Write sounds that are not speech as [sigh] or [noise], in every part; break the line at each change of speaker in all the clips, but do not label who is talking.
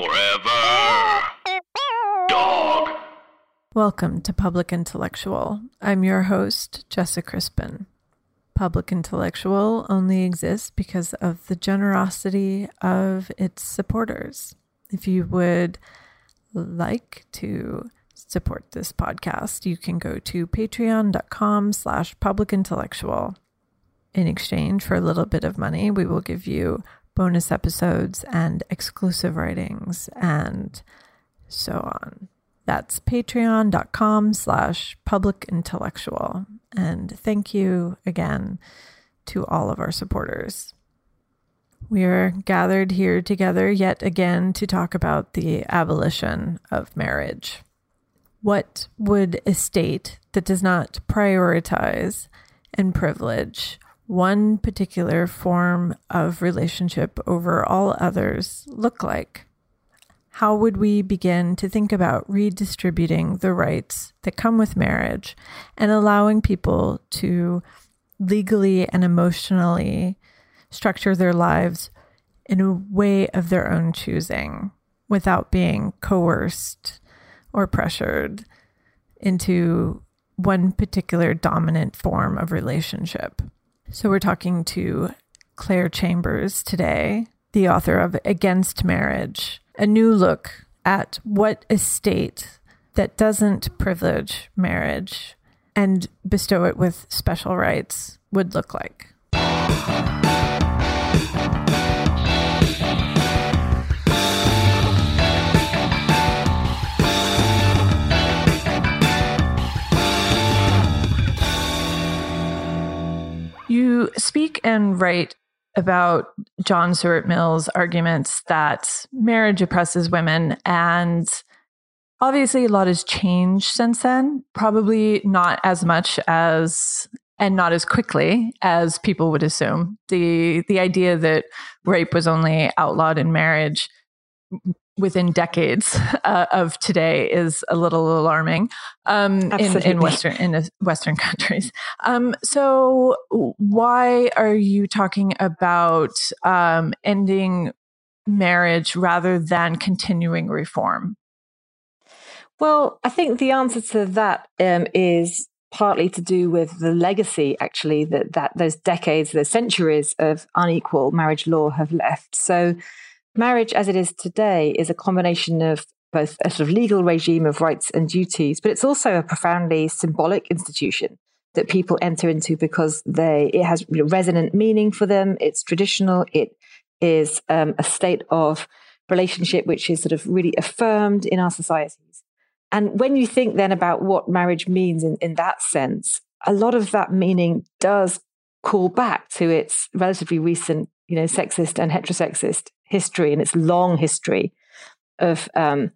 Forever. Dog.
Welcome to Public Intellectual. I'm your host, Jessa Crispin. Public Intellectual only exists because of the generosity of its supporters. If you would like to support this podcast, you can go to patreon.com slash public intellectual. In exchange for a little bit of money, we will give you bonus episodes and exclusive writings and so on. That's patreon.com slash public intellectual. And thank you again to all of our supporters. We are gathered here together yet again to talk about the abolition of marriage. What would a state that does not prioritize and privilege one particular form of relationship over all others look like? How would we begin to think about redistributing the rights that come with marriage and allowing people to legally and emotionally structure their lives in a way of their own choosing without being coerced or pressured into one particular dominant form of relationship? So, we're talking to Clare Chambers today, the author of Against Marriage, a new look at what a state that doesn't privilege marriage and bestow it with special rights would look like. You speak and write about John Stuart Mill's arguments that marriage oppresses women. And obviously, a lot has changed since then, probably not as much as and not as quickly as people would assume. The the idea that rape was only outlawed in marriage within decades uh, of today is a little alarming um, in, in Western in Western [laughs] countries. Um, so, why are you talking about um, ending marriage rather than continuing reform?
Well, I think the answer to that um, is partly to do with the legacy, actually, that that those decades, those centuries of unequal marriage law have left. So marriage as it is today is a combination of both a sort of legal regime of rights and duties, but it's also a profoundly symbolic institution that people enter into because they it has resonant meaning for them. It's traditional. It is um, a state of relationship which is sort of really affirmed in our societies. And when you think then about what marriage means in, in that sense, a lot of that meaning does call back to its relatively recent, you know, sexist and heterosexist history and its long history of um,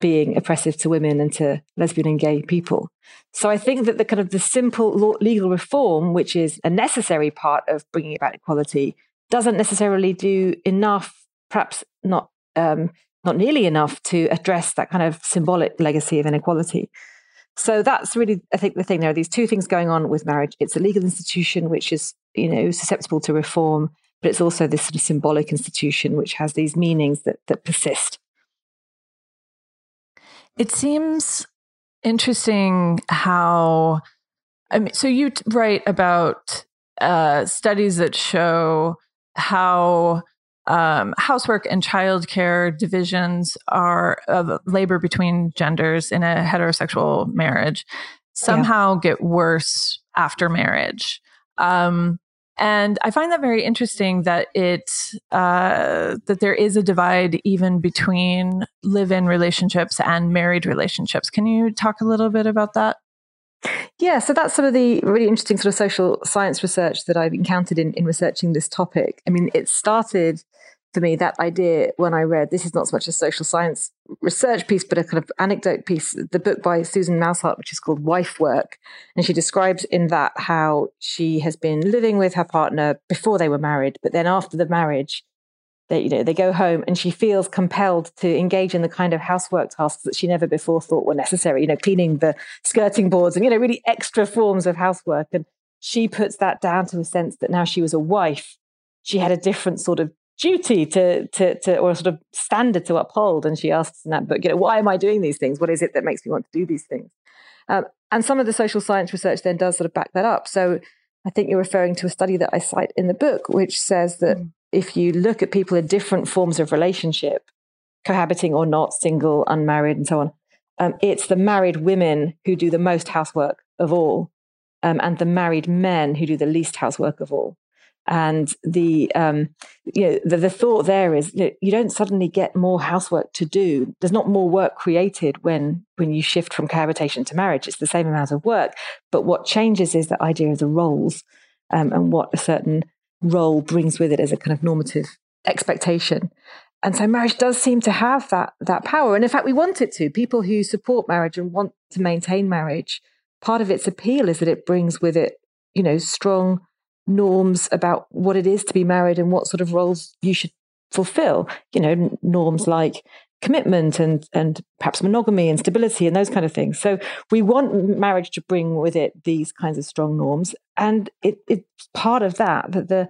being oppressive to women and to lesbian and gay people. So I think that the kind of the simple legal reform, which is a necessary part of bringing about equality, doesn't necessarily do enough, perhaps not um, not nearly enough to address that kind of symbolic legacy of inequality. So that's really, I think, the thing. There are these two things going on with marriage. It's a legal institution which is, you know, susceptible to reform, but it's also this sort of symbolic institution which has these meanings that that persist.
It seems interesting how I mean so you write about uh, studies that show how um, housework and childcare divisions are of labor between genders in a heterosexual marriage somehow yeah. get worse after marriage. Um, and I find that very interesting that it uh, that there is a divide even between live-in relationships and married relationships. Can you talk a little bit about that?
Yeah, so that's some of the really interesting sort of social science research that I've encountered in, in researching this topic. I mean, it started for me that idea when I read this is not so much a social science research piece, but a kind of anecdote piece, the book by Susan Maushart, which is called Wife Work. And she describes in that how she has been living with her partner before they were married, but then after the marriage, they, you know, they go home and she feels compelled to engage in the kind of housework tasks that she never before thought were necessary, you know, cleaning the skirting boards and, you know, really extra forms of housework. And she puts that down to a sense that now she was a wife, she had a different sort of duty to, to, to, or a sort of standard to uphold. And she asks in that book, you know, why am I doing these things? What is it that makes me want to do these things? Um, and some of the social science research then does sort of back that up. So I think you're referring to a study that I cite in the book, which says that mm. if you look at people in different forms of relationship, cohabiting or not, single, unmarried, and so on, um, it's the married women who do the most housework of all, um, and the married men who do the least housework of all. And the um, you know the, the thought there is you, know, you don't suddenly get more housework to do. There's not more work created when when you shift from cohabitation to marriage. It's the same amount of work, but what changes is the idea of the roles um, and what a certain role brings with it as a kind of normative expectation. And so marriage does seem to have that that power. And in fact, we want it to. People who support marriage and want to maintain marriage, part of its appeal is that it brings with it, you know, strong norms about what it is to be married and what sort of roles you should fulfill. You know, norms like commitment and and perhaps monogamy and stability and those kind of things. So we want marriage to bring with it these kinds of strong norms, and it, it's part of that that the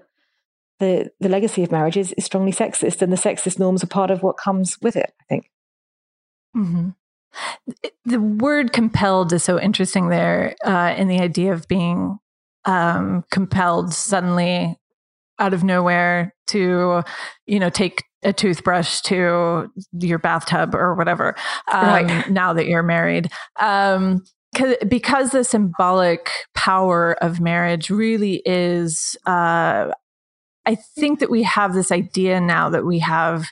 the the legacy of marriage is, is strongly sexist, and the sexist norms are part of what comes with it. I think.
Mm-hmm. The word compelled is so interesting there uh, in the idea of being um, compelled suddenly out of nowhere to, you know, take a toothbrush to your bathtub or whatever. Um, right. [laughs] Now that you're married. Um, because the symbolic power of marriage really is, uh, I think that we have this idea now that we have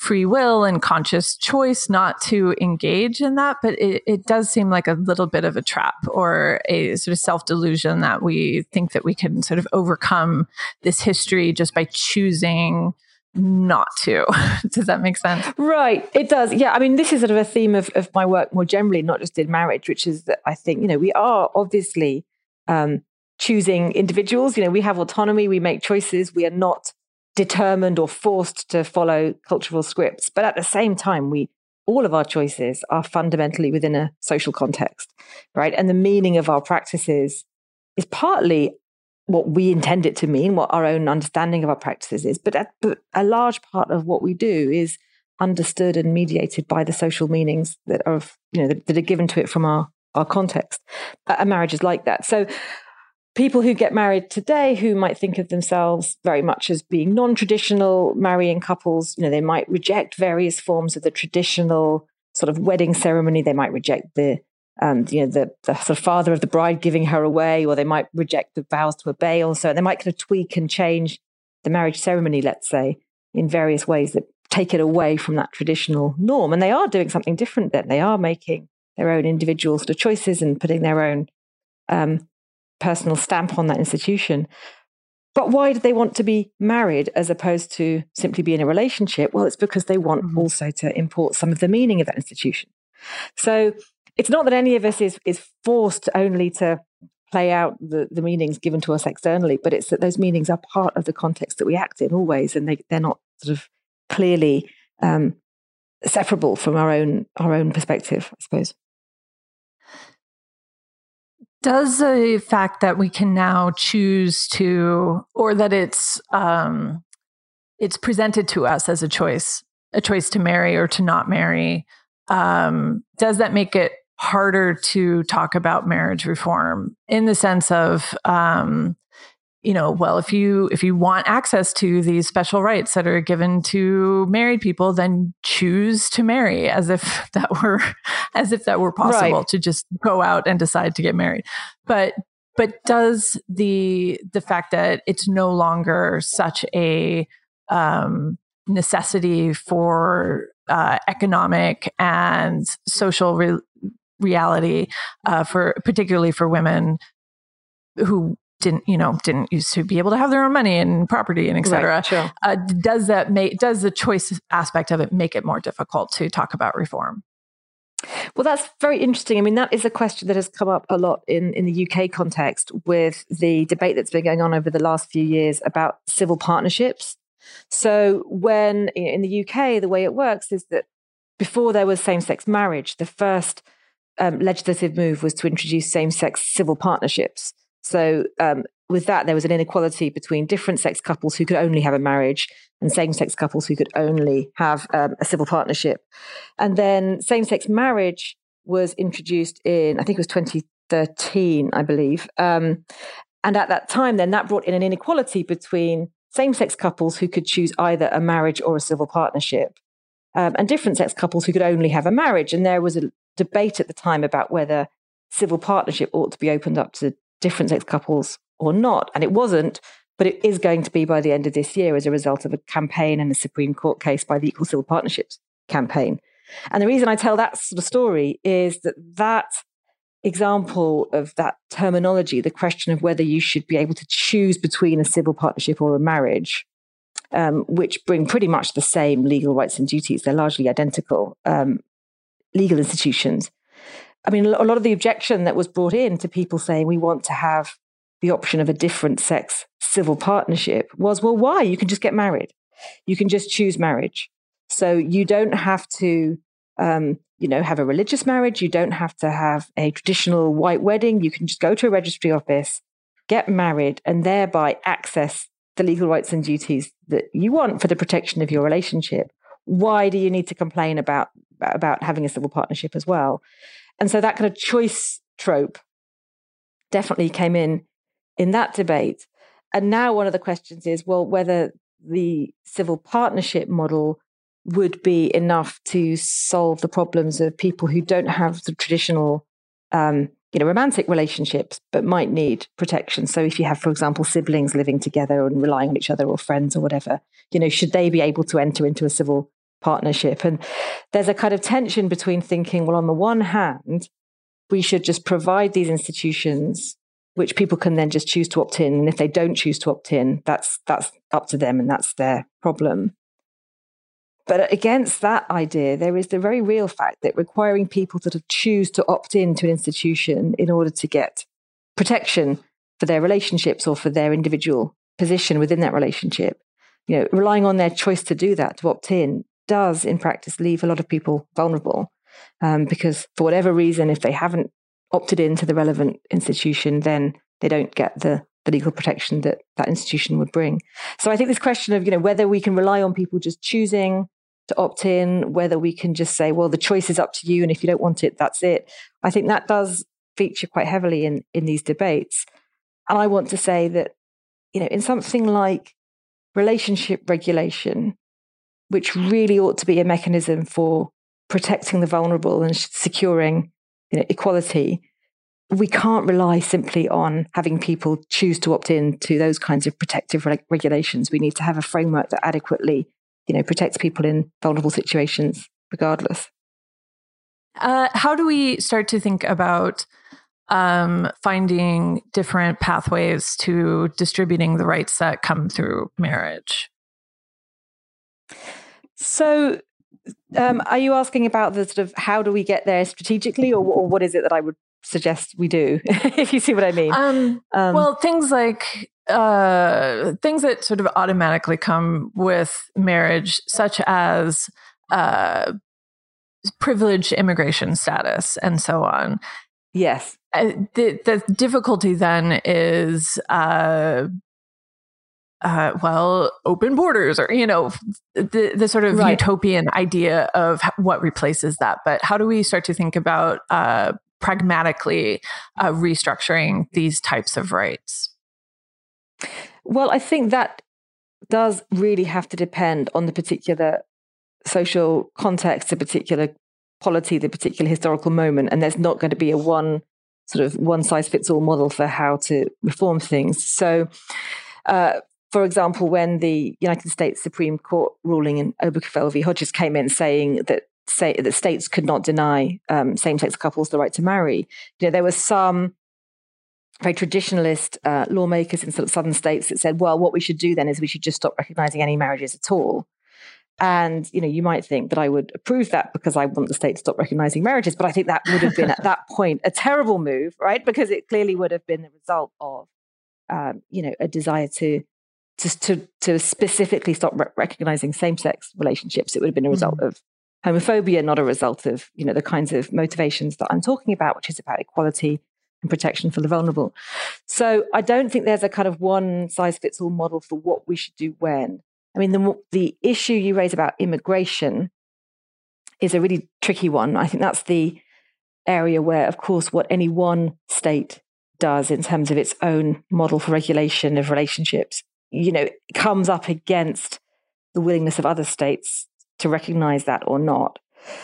free will and conscious choice not to engage in that. But it, it does seem like a little bit of a trap or a sort of self delusion that we think that we can sort of overcome this history just by choosing not to. [laughs] does that make sense?
Right. It does. Yeah. I mean, this is sort of a theme of, of my work more generally, not just in marriage, which is that I think, you know, we are obviously um, choosing individuals. You know, we have autonomy, we make choices, we are not determined or forced to follow cultural scripts. But at the same time, we all of our choices are fundamentally within a social context, right? And the meaning of our practices is partly what we intend it to mean, what our own understanding of our practices is, but a, a large part of what we do is understood and mediated by the social meanings that are, you know, that, that are given to it from our our context. A marriage is like that. So people who get married today who might think of themselves very much as being non-traditional marrying couples you know they might reject various forms of the traditional sort of wedding ceremony. They might reject the um, you know the, the sort of father of the bride giving her away or they might reject the vows to obey also. They might kind of tweak and change the marriage ceremony let's say in various ways that take it away from that traditional norm. And they are doing something different then. They are making their own individual sort of choices and putting their own um, personal stamp on that institution. But why do they want to be married as opposed to simply be in a relationship? Well, it's because they want mm-hmm. also to import some of the meaning of that institution. So it's not that any of us is, is forced only to play out the, the meanings given to us externally, but it's that those meanings are part of the context that we act in always, and they, they're not sort of clearly um, separable from our own our own perspective, I suppose.
Does the fact that we can now choose to, or that it's um, it's presented to us as a choice, a choice to marry or to not marry, um, does that make it harder to talk about marriage reform in the sense of um, you know well if you if you want access to these special rights that are given to married people then choose to marry as if [laughs] that were as if that were possible right. to just go out and decide to get married but but does the the fact that it's no longer such a um, necessity for uh, economic and social re- reality uh, for particularly for women who didn't you know didn't used to be able to have their own money and property and etc right, sure. uh, does that make does the choice aspect of it make it more difficult to talk about reform?
Well that's very interesting. I mean that is a question that has come up a lot in in the uk context with the debate that's been going on over the last few years about civil partnerships. So when in the uk the way it works is that before there was same-sex marriage the first um, legislative move was to introduce same-sex civil partnerships so um, with that, there was an inequality between different sex couples who could only have a marriage and same sex couples who could only have um, a civil partnership. And then same sex marriage was introduced in, I think it was 2013, I believe. Um, and at that time, then that brought in an inequality between same sex couples who could choose either a marriage or a civil partnership, um, and different sex couples who could only have a marriage. And there was a debate at the time about whether civil partnership ought to be opened up to different sex couples or not. And it wasn't, but it is going to be by the end of this year as a result of a campaign and a Supreme Court case by the Equal Civil Partnerships campaign. And the reason I tell that sort of story is that that example of that terminology, the question of whether you should be able to choose between a civil partnership or a marriage, um, which bring pretty much the same legal rights and duties. They're largely identical um, legal institutions. I mean, a lot of the objection that was brought in to people saying we want to have the option of a different sex civil partnership was well, why? You can just get married. You can just choose marriage. So you don't have to um, you know, have a religious marriage. You don't have to have a traditional white wedding. You can just go to a registry office, get married, and thereby access the legal rights and duties that you want for the protection of your relationship. Why do you need to complain about about having a civil partnership as well? And so that kind of choice trope definitely came in in that debate. And now one of the questions is, well, whether the civil partnership model would be enough to solve the problems of people who don't have the traditional um, you know romantic relationships but might need protection so if you have for example siblings living together and relying on each other or friends or whatever you know should they be able to enter into a civil partnership. And there's a kind of tension between thinking well on the one hand we should just provide these institutions which people can then just choose to opt in. And if they don't choose to opt in that's that's up to them and that's their problem. But against that idea, there is the very real fact that requiring people to choose to opt in to an institution in order to get protection for their relationships or for their individual position within that relationship, you know, relying on their choice to do that, to opt in, does in practice leave a lot of people vulnerable. Um, because for whatever reason, if they haven't opted into the relevant institution, then they don't get the the legal protection that that institution would bring. So I think this question of you know whether we can rely on people just choosing to opt in, whether we can just say, well, the choice is up to you. And if you don't want it, that's it. I think that does feature quite heavily in, in these debates. And I want to say that, you know, in something like relationship regulation, which really ought to be a mechanism for protecting the vulnerable and securing you know, equality, we can't rely simply on having people choose to opt in to those kinds of protective regulations. We need to have a framework that adequately you know, protects people in vulnerable situations regardless.
Uh, how do we start to think about um, finding different pathways to distributing the rights that come through marriage?
So, um, are you asking about the sort of how do we get there strategically, or, or what is it that I would suggest we do? [laughs] if you see what I mean.
Um, um, well, things like uh, things that sort of automatically come with marriage, such as uh, privileged immigration status and so on.
Yes.
Uh, the, the difficulty then is, uh, well, open borders or, you know, the, the sort of right. utopian idea of what replaces that. But how do we start to think about uh, pragmatically uh, restructuring these types of rights?
Well, I think that does really have to depend on the particular social context, the particular polity, the particular historical moment. And there's not going to be a one sort of one size fits all model for how to reform things. So, uh, for example, when the United States Supreme Court ruling in Obergefell v. Hodges came in saying that say that states could not deny um, same-sex couples the right to marry, you know, there were some very traditionalist uh, lawmakers in sort of southern states that said, well, what we should do then is we should just stop recognizing any marriages at all. And you know, you might think that I would approve that because I want the state to stop recognizing marriages, but I think that would have been at that point a terrible move, right? Because it clearly would have been the result of, um, you know, a desire to to to, to specifically stop re- recognizing same-sex relationships. It would have been a result mm-hmm. of homophobia, not a result of you know the kinds of motivations that I'm talking about, which is about equality and protection for the vulnerable. So I don't think there's a kind of one size fits all model for what we should do when. I mean, the, the issue you raise about immigration is a really tricky one. I think that's the area where, of course, what any one state does in terms of its own model for regulation of relationships, you know, comes up against the willingness of other states to recognize that or not.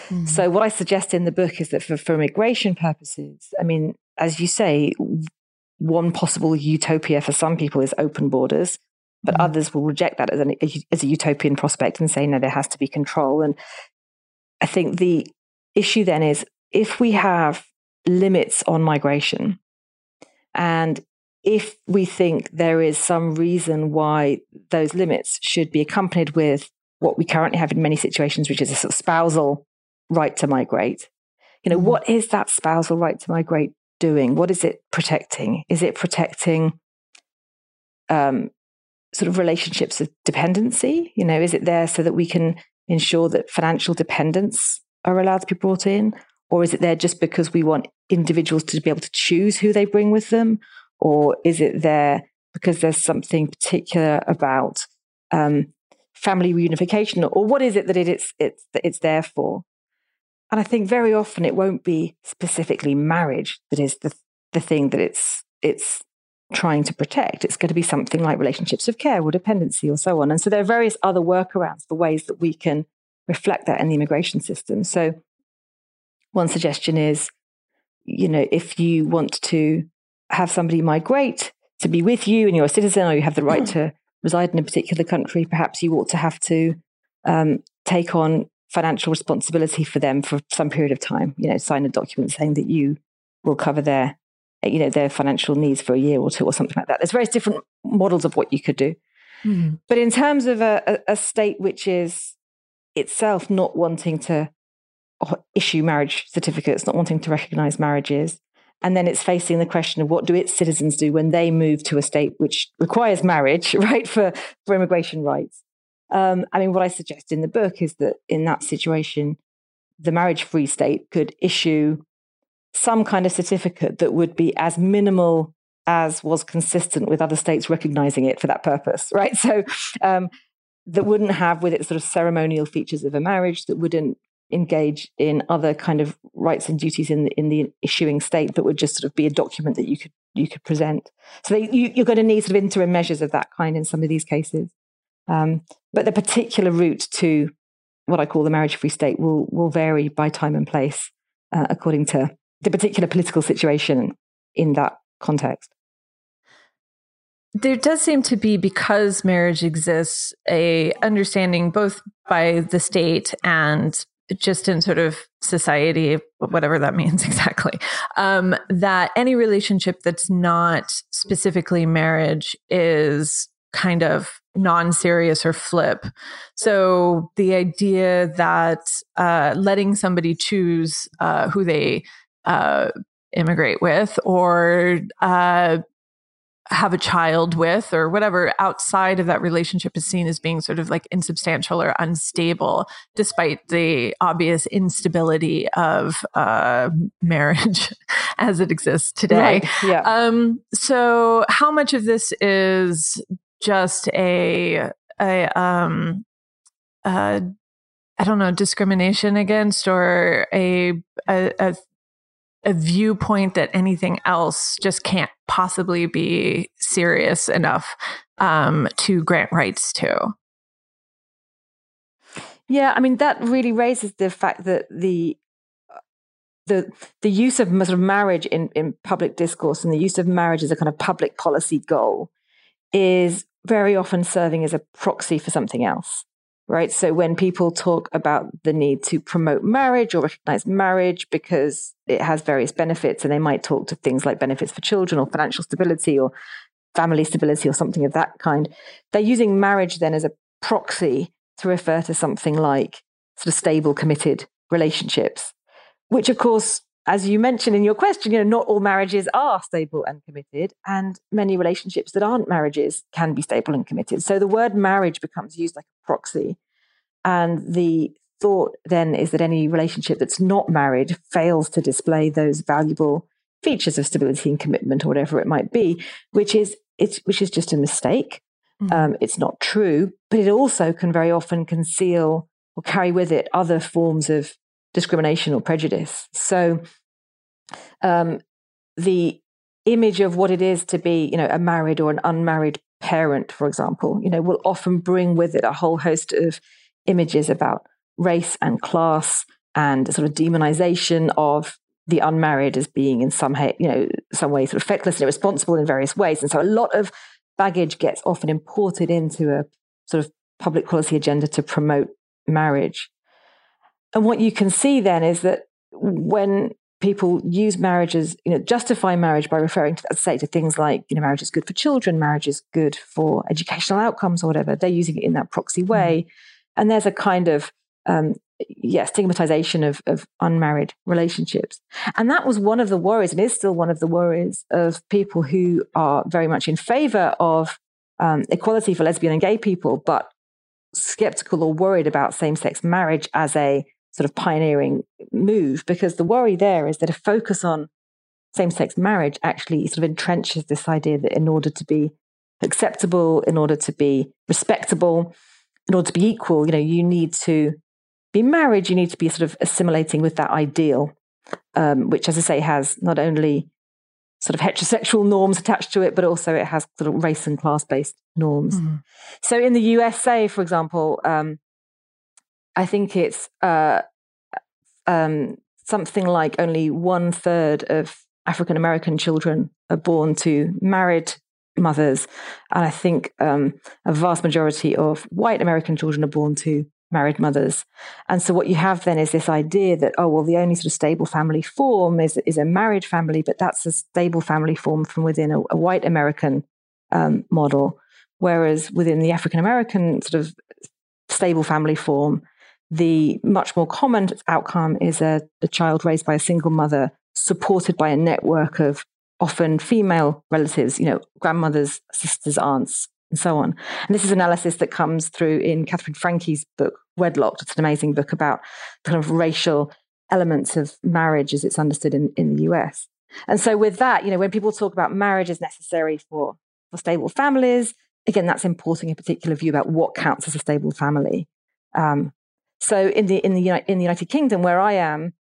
Mm. So, what I suggest in the book is that for, for immigration purposes, I mean, as you say, one possible utopia for some people is open borders, but mm. others will reject that as, an, as a utopian prospect and say, no, there has to be control. And I think the issue then is if we have limits on migration, and if we think there is some reason why those limits should be accompanied with what we currently have in many situations, which is a sort of spousal right to migrate, you know, mm-hmm. what is that spousal right to migrate doing? What is it protecting? Is it protecting um, sort of relationships of dependency? You know, is it there so that we can ensure that financial dependents are allowed to be brought in? Or is it there just because we want individuals to be able to choose who they bring with them? Or is it there because there's something particular about um, family reunification? Or what is it that it's, it's, that it's there for? And I think very often it won't be specifically marriage that is the, the thing that it's, it's trying to protect. It's going to be something like relationships of care or dependency or so on. And so there are various other workarounds for ways that we can reflect that in the immigration system. So one suggestion is, you know, if you want to have somebody migrate to be with you and you're a citizen or you have the right to reside in a particular country, perhaps you ought to have to um, take on financial responsibility for them for some period of time. You know, sign a document saying that you will cover their, you know, their financial needs for a year or two or something like that. There's various different models of what you could do. Mm-hmm. But in terms of a, a, a state which is itself not wanting to issue marriage certificates, not wanting to recognize marriages. And then it's facing the question of what do its citizens do when they move to a state which requires marriage, [laughs] right, for, for immigration rights. Um, I mean, what I suggest in the book is that in that situation, the marriage free state could issue some kind of certificate that would be as minimal as was consistent with other states recognizing it for that purpose, [laughs] right? So um, that wouldn't have with it sort of ceremonial features of a marriage, that wouldn't engage in other kind of rights and duties in the, in the issuing state that would just sort of be a document that you could you could present. So they, you, you're going to need sort of interim measures of that kind in some of these cases. Um, but the particular route to what I call the marriage-free state will will vary by time and place uh, according to the particular political situation in that context.
There does seem to be because marriage exists a understanding both by the state and just in sort of society, whatever that means [laughs] exactly, um, that any relationship that's not specifically marriage is kind of non serious or flip. So the idea that uh, letting somebody choose uh, who they uh, immigrate with or uh, have a child with or whatever outside of that relationship is seen as being sort of like insubstantial or unstable despite the obvious instability of uh, marriage [laughs] as it exists today
right. yeah.
um, so how much of this is just a a um uh I don't know discrimination against or a, a, a a viewpoint that anything else just can't possibly be serious enough um, to grant rights to.
Yeah, I mean that really raises the fact that the the the use of sort of marriage in, in public discourse and the use of marriage as a kind of public policy goal is very often serving as a proxy for something else right? So when people talk about the need to promote marriage or recognize marriage because it has various benefits, and they might talk to things like benefits for children or financial stability or family stability or something of that kind, they're using marriage then as a proxy to refer to something like sort of stable, committed relationships, which of course as you mentioned in your question, you know, not all marriages are stable and committed, and many relationships that aren't marriages can be stable and committed. So the word marriage becomes used like a proxy. And the thought then is that any relationship that's not married fails to display those valuable features of stability and commitment or whatever it might be, which is it's which is just a mistake. Mm-hmm. Um, it's not true, but it also can very often conceal or carry with it other forms of discrimination or prejudice. So, um, the image of what it is to be, you know, a married or an unmarried parent, for example, you know, will often bring with it a whole host of images about race and class and sort of demonization of the unmarried as being in some way, you know some way sort of feckless and irresponsible in various ways and so a lot of baggage gets often imported into a sort of public policy agenda to promote marriage and what you can see then is that when people use marriages you know justify marriage by referring to say to things like you know marriage is good for children marriage is good for educational outcomes or whatever they're using it in that proxy way mm. and there's a kind of um, yeah, stigmatization of, of unmarried relationships. And that was one of the worries, and is still one of the worries of people who are very much in favor of um, equality for lesbian and gay people, but skeptical or worried about same sex marriage as a sort of pioneering move. Because the worry there is that a focus on same sex marriage actually sort of entrenches this idea that in order to be acceptable, in order to be respectable, in order to be equal, you know, you need to be married, you need to be sort of assimilating with that ideal, um, which, as I say, has not only sort of heterosexual norms attached to it, but also it has sort of race and class based norms. Mm. So in the USA, for example, um, I think it's uh, um, something like only one third of African American children are born to married mothers. And I think um, a vast majority of white American children are born to married mothers. And so what you have then is this idea that, oh, well, the only sort of stable family form is, is a married family, but that's a stable family form from within a, a white American um, model. Whereas within the African American sort of stable family form, the much more common outcome is a, a child raised by a single mother, supported by a network of often female relatives, you know, grandmothers, sisters, aunts, and so on. And this is analysis that comes through in Katherine Franke's book, Wedlocked. It's an amazing book about the kind of racial elements of marriage as it's understood in, in the US. And so with that, you know, when people talk about marriage as necessary for, for stable families, again, that's importing a particular view about what counts as a stable family. Um, so in the in the in the United Kingdom, where I am,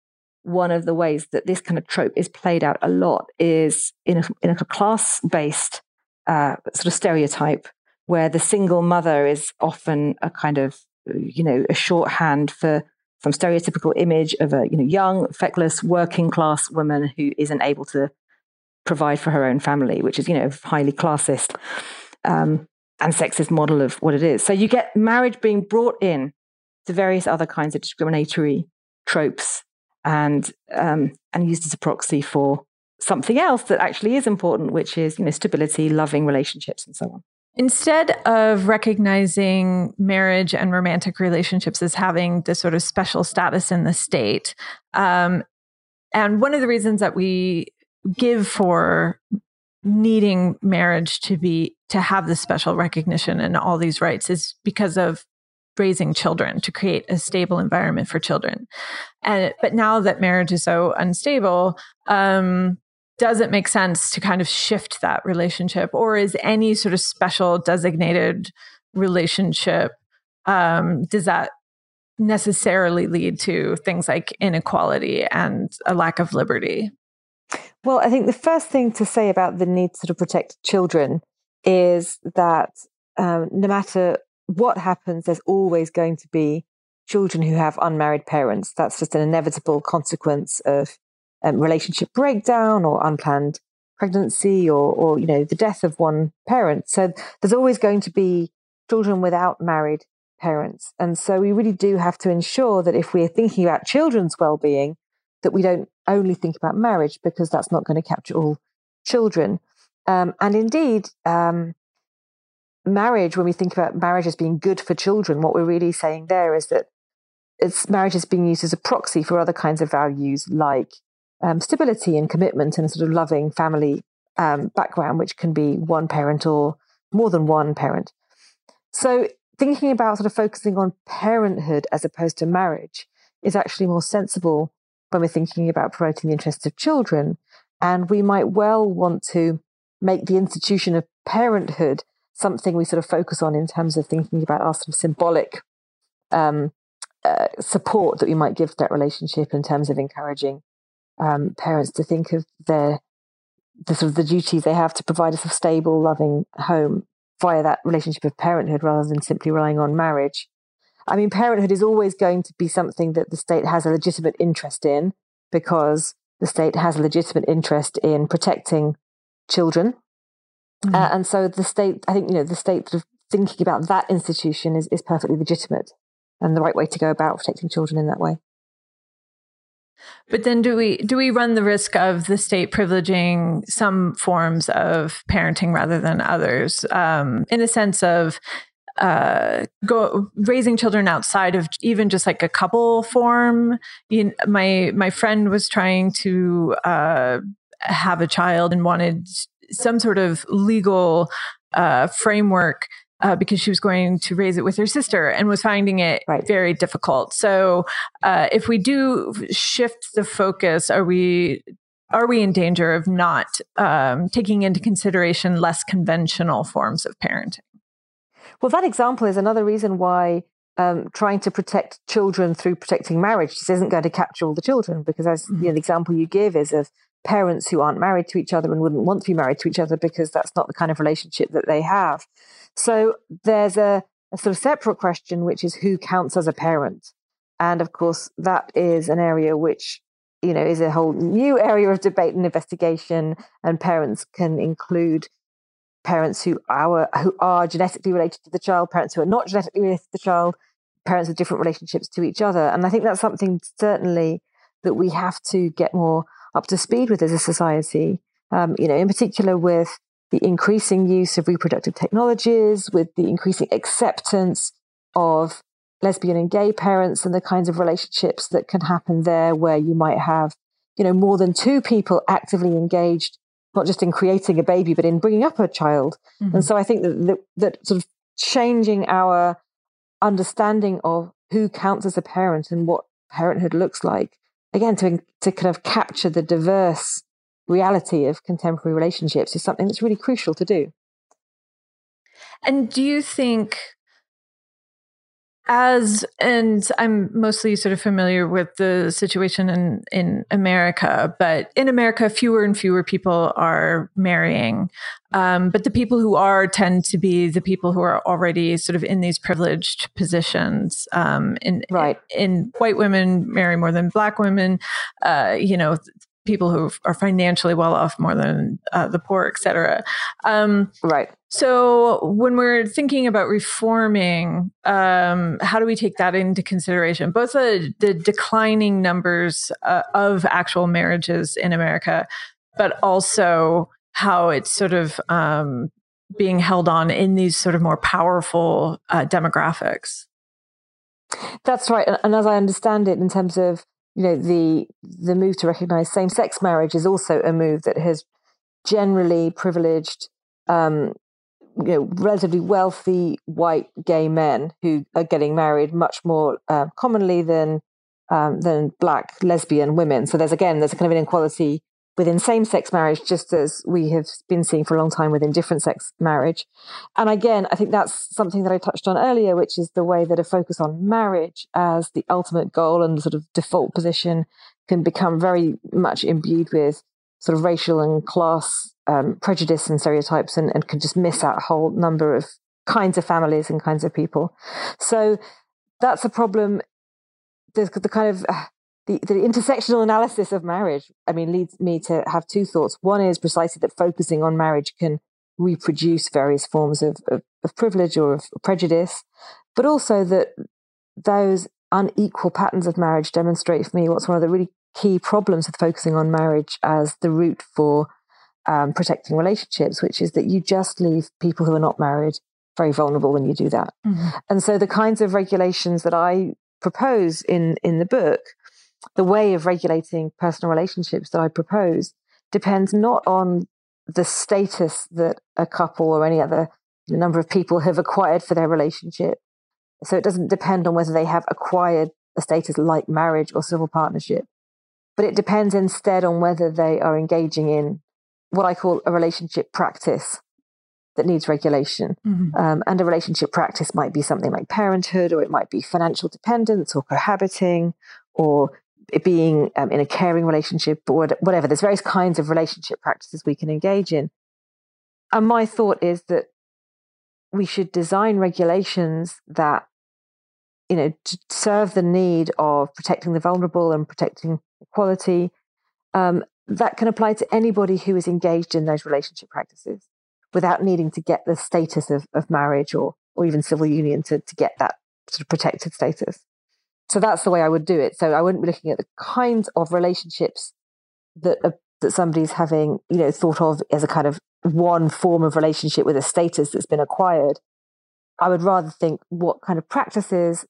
one of the ways that this kind of trope is played out a lot is in a, in a class based uh, sort of stereotype where the single mother is often a kind of, you know, a shorthand for some stereotypical image of a, you know, young, feckless, working class woman who isn't able to provide for her own family, which is, you know, highly classist um, and sexist model of what it is. So you get marriage being brought in to various other kinds of discriminatory tropes and um, and used as a proxy for something else that actually is important, which is you know stability, loving relationships, and so on.
Instead of recognizing marriage and romantic relationships as having this sort of special status in the state, um, and one of the reasons that we give for needing marriage to be to have this special recognition and all these rights is because of raising children to create a stable environment for children. And but now that marriage is so unstable um, does it make sense to kind of shift that relationship? Or is any sort of special designated relationship um, does that necessarily lead to things like inequality and a lack of liberty?
Well i think the first thing to say about the need to protect children is that um, no matter what happens there's always going to be children who have unmarried parents that's just an inevitable consequence of um, relationship breakdown or unplanned pregnancy or, or, you know, the death of one parent. So there's always going to be children without married parents. And so we really do have to ensure that if we're thinking about children's well-being, that we don't only think about marriage because that's not going to capture all children. Um, and indeed, um, marriage, when we think about marriage as being good for children, what we're really saying there is that it's marriage is being used as a proxy for other kinds of values like um, stability and commitment and sort of loving family um, background, which can be one parent or more than one parent. So, thinking about sort of focusing on parenthood as opposed to marriage is actually more sensible when we're thinking about promoting the interests of children. And we might well want to make the institution of parenthood something we sort of focus on in terms of thinking about our sort of symbolic um, uh, support that we might give to that relationship in terms of encouraging um, parents to think of their the sort of the duties they have to provide us a stable, loving home via that relationship of parenthood rather than simply relying on marriage. I mean, parenthood is always going to be something that the state has a legitimate interest in because the state has a legitimate interest in protecting children. Mm-hmm. Uh, and so the state, I think, you know, the state sort of thinking about that institution is, is perfectly legitimate and the right way to go about protecting children in that way.
But then do we do we run the risk of the state privileging some forms of parenting rather than others? Um, in the sense of uh, go raising children outside of even just like a couple form. You know, my my friend was trying to uh, have a child and wanted some sort of legal uh, framework uh, because she was going to raise it with her sister and was finding it right. very difficult. So, uh, if we do shift the focus, are we are we in danger of not um, taking into consideration less conventional forms of parenting?
Well, that example is another reason why um, trying to protect children through protecting marriage just isn't going to capture all the children because, as mm-hmm. you know, the example you give is of parents who aren't married to each other and wouldn't want to be married to each other because that's not the kind of relationship that they have. So there's a, a sort of separate question, which is who counts as a parent. And of course, that is an area which, you know, is a whole new area of debate and investigation. And parents can include parents who are who are genetically related to the child, parents who are not genetically related to the child, parents with different relationships to each other. And I think that's something certainly that we have to get more up to speed with as a society. Um, you know, in particular with the increasing use of reproductive technologies, with the increasing acceptance of lesbian and gay parents and the kinds of relationships that can happen there where you might have, you know, more than two people actively engaged, not just in creating a baby, but in bringing up a child. Mm-hmm. And so I think that, that, that sort of changing our understanding of who counts as a parent and what parenthood looks like, again, to, to kind of capture the diverse reality of contemporary relationships is something that's really crucial to do.
And do you think as and I'm mostly sort of familiar with the situation in in America, but in America, fewer and fewer people are marrying. Um, but the people who are tend to be the people who are already sort of in these privileged positions. Um, in,
right.
in, in white women marry more than black women. Uh, you know, people who are financially well off more than uh, the poor, et cetera. Um,
right.
So when we're thinking about reforming, um, how do we take that into consideration? Both the, the declining numbers uh, of actual marriages in America, but also how it's sort of um, being held on in these sort of more powerful uh, demographics.
That's right. And as I understand it, in terms of you know the the move to recognize same sex marriage is also a move that has generally privileged um, you know relatively wealthy white gay men who are getting married much more uh, commonly than um, than black lesbian women. So there's again there's a kind of inequality within same sex marriage, just as we have been seeing for a long time within different sex marriage. And again, I think that's something that I touched on earlier, which is the way that a focus on marriage as the ultimate goal and sort of default position can become very much imbued with sort of racial and class um, prejudice and stereotypes and, and can just miss out a whole number of kinds of families and kinds of people. So that's a problem. There's the kind of uh, the, the intersectional analysis of marriage, I mean, leads me to have two thoughts. One is precisely that focusing on marriage can reproduce various forms of, of, of privilege or of prejudice, but also that those unequal patterns of marriage demonstrate for me what's one of the really key problems with focusing on marriage as the route for um, protecting relationships, which is that you just leave people who are not married very vulnerable when you do that. Mm-hmm. And so the kinds of regulations that I propose in in the book the way of regulating personal relationships that I propose depends not on the status that a couple or any other number of people have acquired for their relationship. So it doesn't depend on whether they have acquired a status like marriage or civil partnership. but it depends instead on whether they are engaging in what I call a relationship practice that needs regulation. Mm-hmm. Um, and a relationship practice might be something like parenthood, or it might be financial dependence, or cohabiting, or being um, in a caring relationship, or whatever. There's various kinds of relationship practices we can engage in. And my thought is that we should design regulations that you know serve the need of protecting the vulnerable and protecting equality um, that can apply to anybody who is engaged in those relationship practices without needing to get the status of, of marriage or or even civil union to, to get that sort of protected status so that's the way i would do it. So i wouldn't be looking at the kinds of relationships that that somebody's having you know thought of as a kind of one form of relationship with a status that's been acquired. I would rather think what kind of practices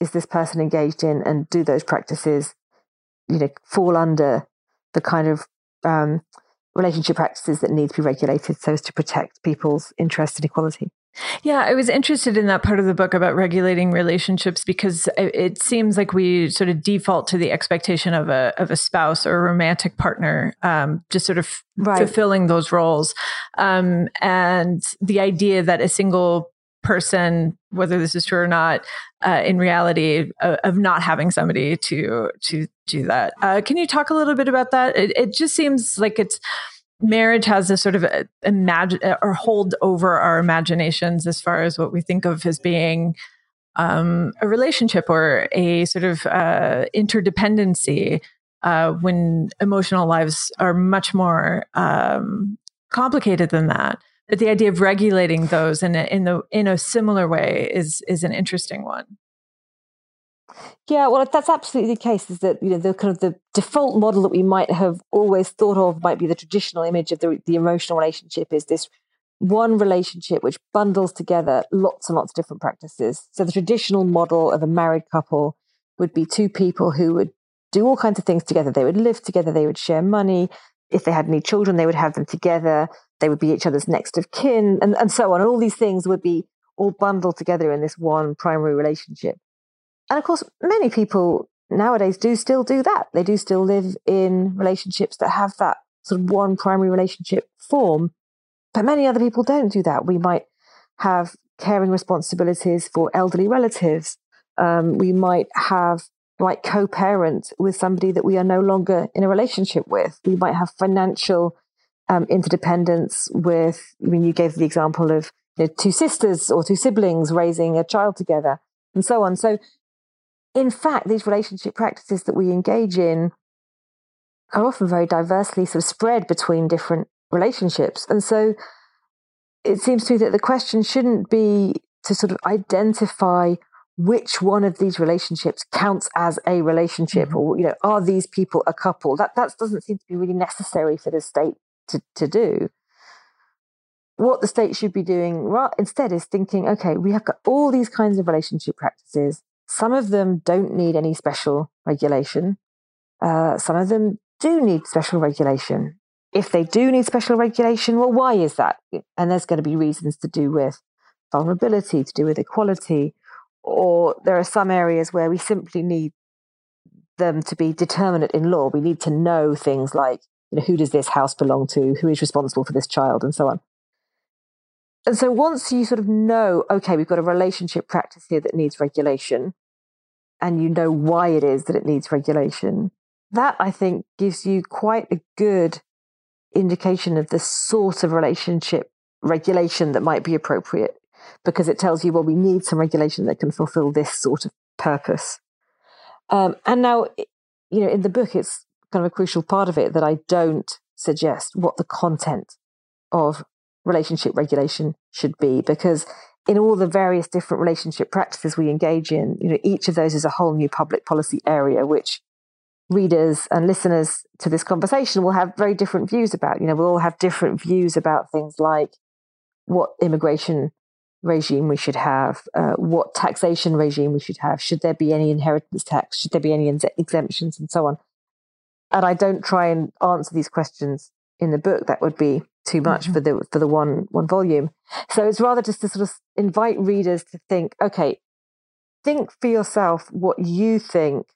is this person engaged in and do those practices you know fall under the kind of um, relationship practices that need to be regulated so as to protect people's interest and equality
yeah, I was interested in that part of the book about regulating relationships because it seems like we sort of default to the expectation of a of a spouse or a romantic partner, um, just sort of right. fulfilling those roles, um, and the idea that a single person, whether this is true or not, uh, in reality uh, of not having somebody to to do that. Uh, can you talk a little bit about that? It, it just seems like it's marriage has this sort of uh, imagine uh, or hold over our imaginations as far as what we think of as being um, a relationship or a sort of uh, interdependency uh, when emotional lives are much more um, complicated than that. But the idea of regulating those in a, in the in a similar way is is an interesting one.
Yeah, well, that's absolutely the case. Is that you know the kind of the default model that we might have always thought of might be the traditional image of the the emotional relationship is this one relationship which bundles together lots and lots of different practices. So the traditional model of a married couple would be two people who would do all kinds of things together. They would live together. They would share money. If they had any children, they would have them together they would be each other's next of kin, and, and so on. And all these things would be all bundled together in this one primary relationship. And of course, many people nowadays do still do that. They do still live in relationships that have that sort of one primary relationship form. But many other people don't do that. We might have caring responsibilities for elderly relatives. Um, we might have like co-parent with somebody that we are no longer in a relationship with. We might have financial um, interdependence with, I mean, you gave the example of you know, two sisters or two siblings raising a child together and so on. So, in fact, these relationship practices that we engage in are often very diversely sort of spread between different relationships. And so it seems to me that the question shouldn't be to sort of identify which one of these relationships counts as a relationship mm-hmm. or you know are these people a couple that that doesn't seem to be really necessary for the state to, to do. What the state should be doing instead is thinking, okay, we have got all these kinds of relationship practices. Some of them don't need any special regulation. Uh, some of them do need special regulation. If they do need special regulation, well, why is that? And there's going to be reasons to do with vulnerability, to do with equality, or there are some areas where we simply need them to be determinate in law. We need to know things like you know, who does this house belong to? Who is responsible for this child? And so on. And so once you sort of know, okay, we've got a relationship practice here that needs regulation, and you know why it is that it needs regulation, that I think gives you quite a good indication of the sort of relationship regulation that might be appropriate because it tells you, well, we need some regulation that can fulfill this sort of purpose. Um, and now, you know, in the book, it's kind of a crucial part of it that I don't suggest what the content of relationship regulation should be because in all the various different relationship practices we engage in, you know, each of those is a whole new public policy area which readers and listeners to this conversation will have very different views about. You know, we'll all have different views about things like what immigration regime we should have, uh, what taxation regime we should have, should there be any inheritance tax, should there be any exemptions, and so on? And I don't try and answer these questions in the book. That would be too much mm-hmm. for the for the one one volume. So it's rather just to sort of invite readers to think, okay, think for yourself what you think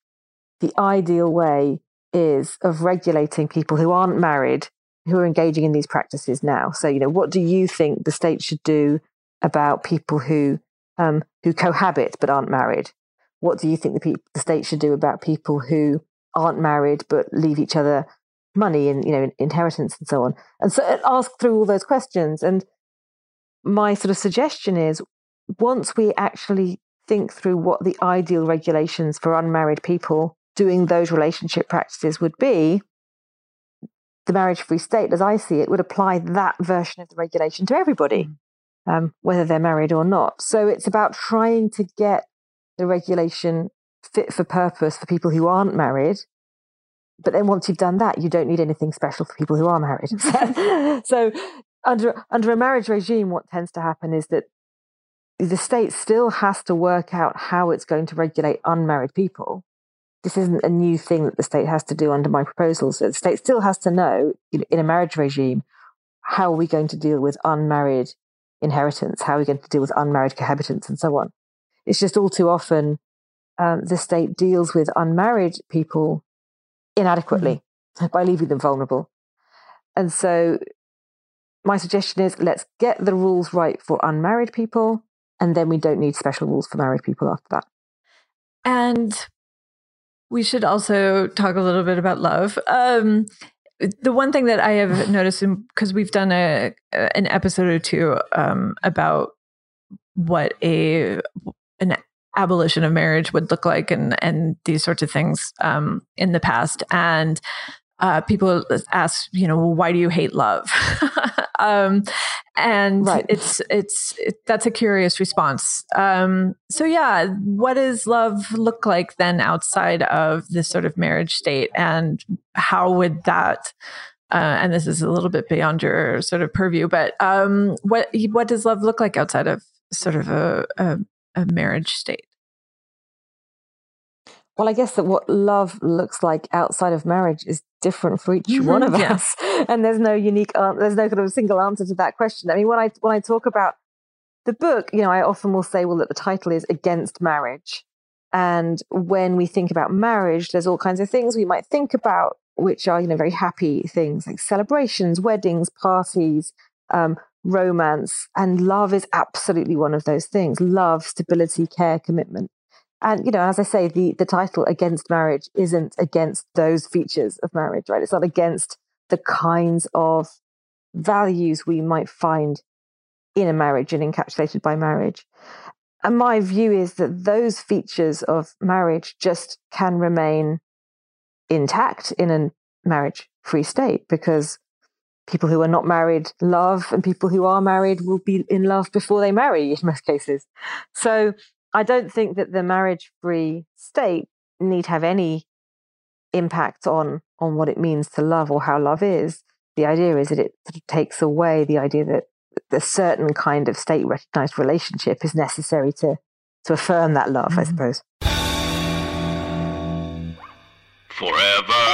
the ideal way is of regulating people who aren't married who are engaging in these practices now. So, you know, what do you think the state should do about people who um, who cohabit but aren't married? What do you think the, pe- the state should do about people who aren't married but leave each other money and you know inheritance and so on? And so it ask through all those questions. And my sort of suggestion is once we actually think through what the ideal regulations for unmarried people doing those relationship practices would be, the marriage free state, as I see it, would apply that version of the regulation to everybody, mm. um, whether they're married or not. So it's about trying to get the regulation fit for purpose for people who aren't married. But then once you've done that, you don't need anything special for people who are married. [laughs] so under under a marriage regime, what tends to happen is that the state still has to work out how it's going to regulate unmarried people. This isn't a new thing that the state has to do under my proposal. So the state still has to know in a marriage regime how are we going to deal with unmarried inheritance, how are we going to deal with unmarried cohabitants, and so on. It's just all too often um, the state deals with unmarried people inadequately mm-hmm. [laughs] by leaving them vulnerable. And so my suggestion is let's get the rules right for unmarried people and then we don't need special rules for married people after that.
And we should also talk a little bit about love. Um, the one thing that I have [laughs] noticed, because we've done a an episode or two um, about what a an abolition of marriage would look like, and and these sorts of things um, in the past, and uh, people ask, you know, why do you hate love? [laughs] um, and right. it's it's it, that's a curious response. Um, so yeah, what does love look like then outside of this sort of marriage state, and how would that? Uh, and this is a little bit beyond your sort of purview, but um, what what does love look like outside of sort of a, a, a marriage state?
Well, I guess that what love looks like outside of marriage is different for each mm-hmm, one of yeah. us, [laughs] and there's no unique, uh, there's no kind of single answer to that question. I mean, when I when I talk about the book, you know, I often will say, well, that the title is against marriage, and when we think about marriage, there's all kinds of things we might think about, which are you know very happy things like celebrations, weddings, parties, um, romance, and love is absolutely one of those things. Love, stability, care, commitment. And you know, as I say, the the title "Against Marriage" isn't against those features of marriage, right? It's not against the kinds of values we might find in a marriage and encapsulated by marriage. And my view is that those features of marriage just can remain intact in a marriage free state because people who are not married love and people who are married will be in love before they marry in most cases. So I don't think that the marriage free state need have any impact on on what it means to love or how love is. The idea is that it sort of takes away the idea that a certain kind of state recognized relationship is necessary to to affirm that love, mm-hmm. I suppose.
Forever.